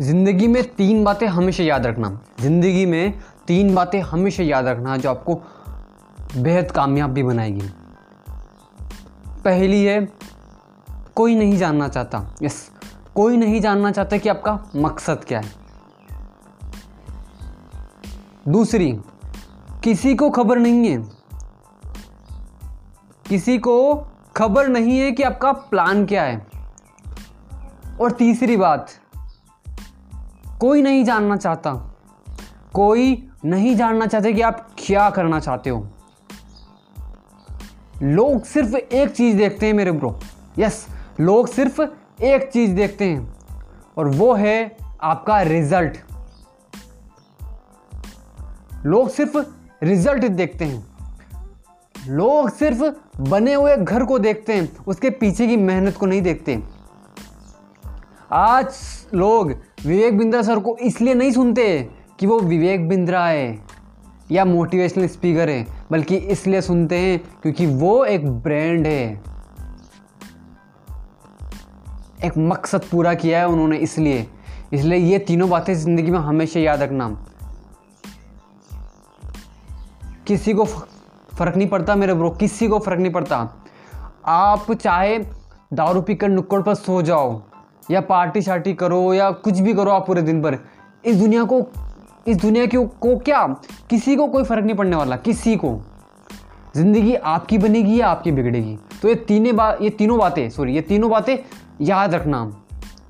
ज़िंदगी में तीन बातें हमेशा याद रखना। ज़िंदगी में तीन बातें हमेशा याद रखना जो आपको बेहद कामयाब भी बनाएगी। पहली है, कोई नहीं जानना चाहता। यस, कोई नहीं जानना चाहता कि आपका मकसद क्या है। दूसरी, किसी को खबर नहीं है। किसी को खबर नहीं है कि आपका प्लान क्या है। और तीसरी बात कोई नहीं जानना चाहता। कोई नहीं जानना चाहते कि आप क्या करना चाहते हो। लोग सिर्फ़ एक चीज़ देखते हैं मेरे ब्रो। यस लोग सिर्फ़ एक चीज़ देखते हैं, और वो है आपका रिज़ल्ट लोग सिर्फ़ रिज़ल्ट देखते हैं। लोग सिर्फ़ बने हुए घर को देखते हैं, उसके पीछे की मेहनत को नहीं देखते। आज लोग विवेक बिंद्रा सर को इसलिए नहीं सुनते कि वो विवेक बिंद्रा है या मोटिवेशनल स्पीकर है, बल्कि इसलिए सुनते हैं क्योंकि वो एक ब्रांड है। एक मकसद पूरा किया है उन्होंने इसलिए। इसलिए ये तीनों बातें ज़िंदगी में हमेशा याद रखना। किसी को फ़र्क नहीं पड़ता मेरे ब्रो किसी को फ़र्क नहीं पड़ता। आप चाहे दारू पीकर नुक्कड़ पर सो जाओ या पार्टी शार्टी करो या कुछ भी करो आप पूरे दिन भर। इस दुनिया को, इस दुनिया की को क्या? किसी को कोई फ़र्क नहीं पड़ने वाला, किसी को। ज़िंदगी आपकी बनेगी या आपकी बिगड़ेगी। तो ये तीनों बात ये तीनों बातें सॉरी ये तीनों बातें याद रखना।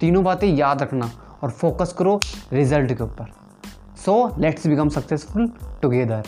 तीनों बातें याद रखना और फोकस करो रिज़ल्ट के ऊपर। So let's become successful together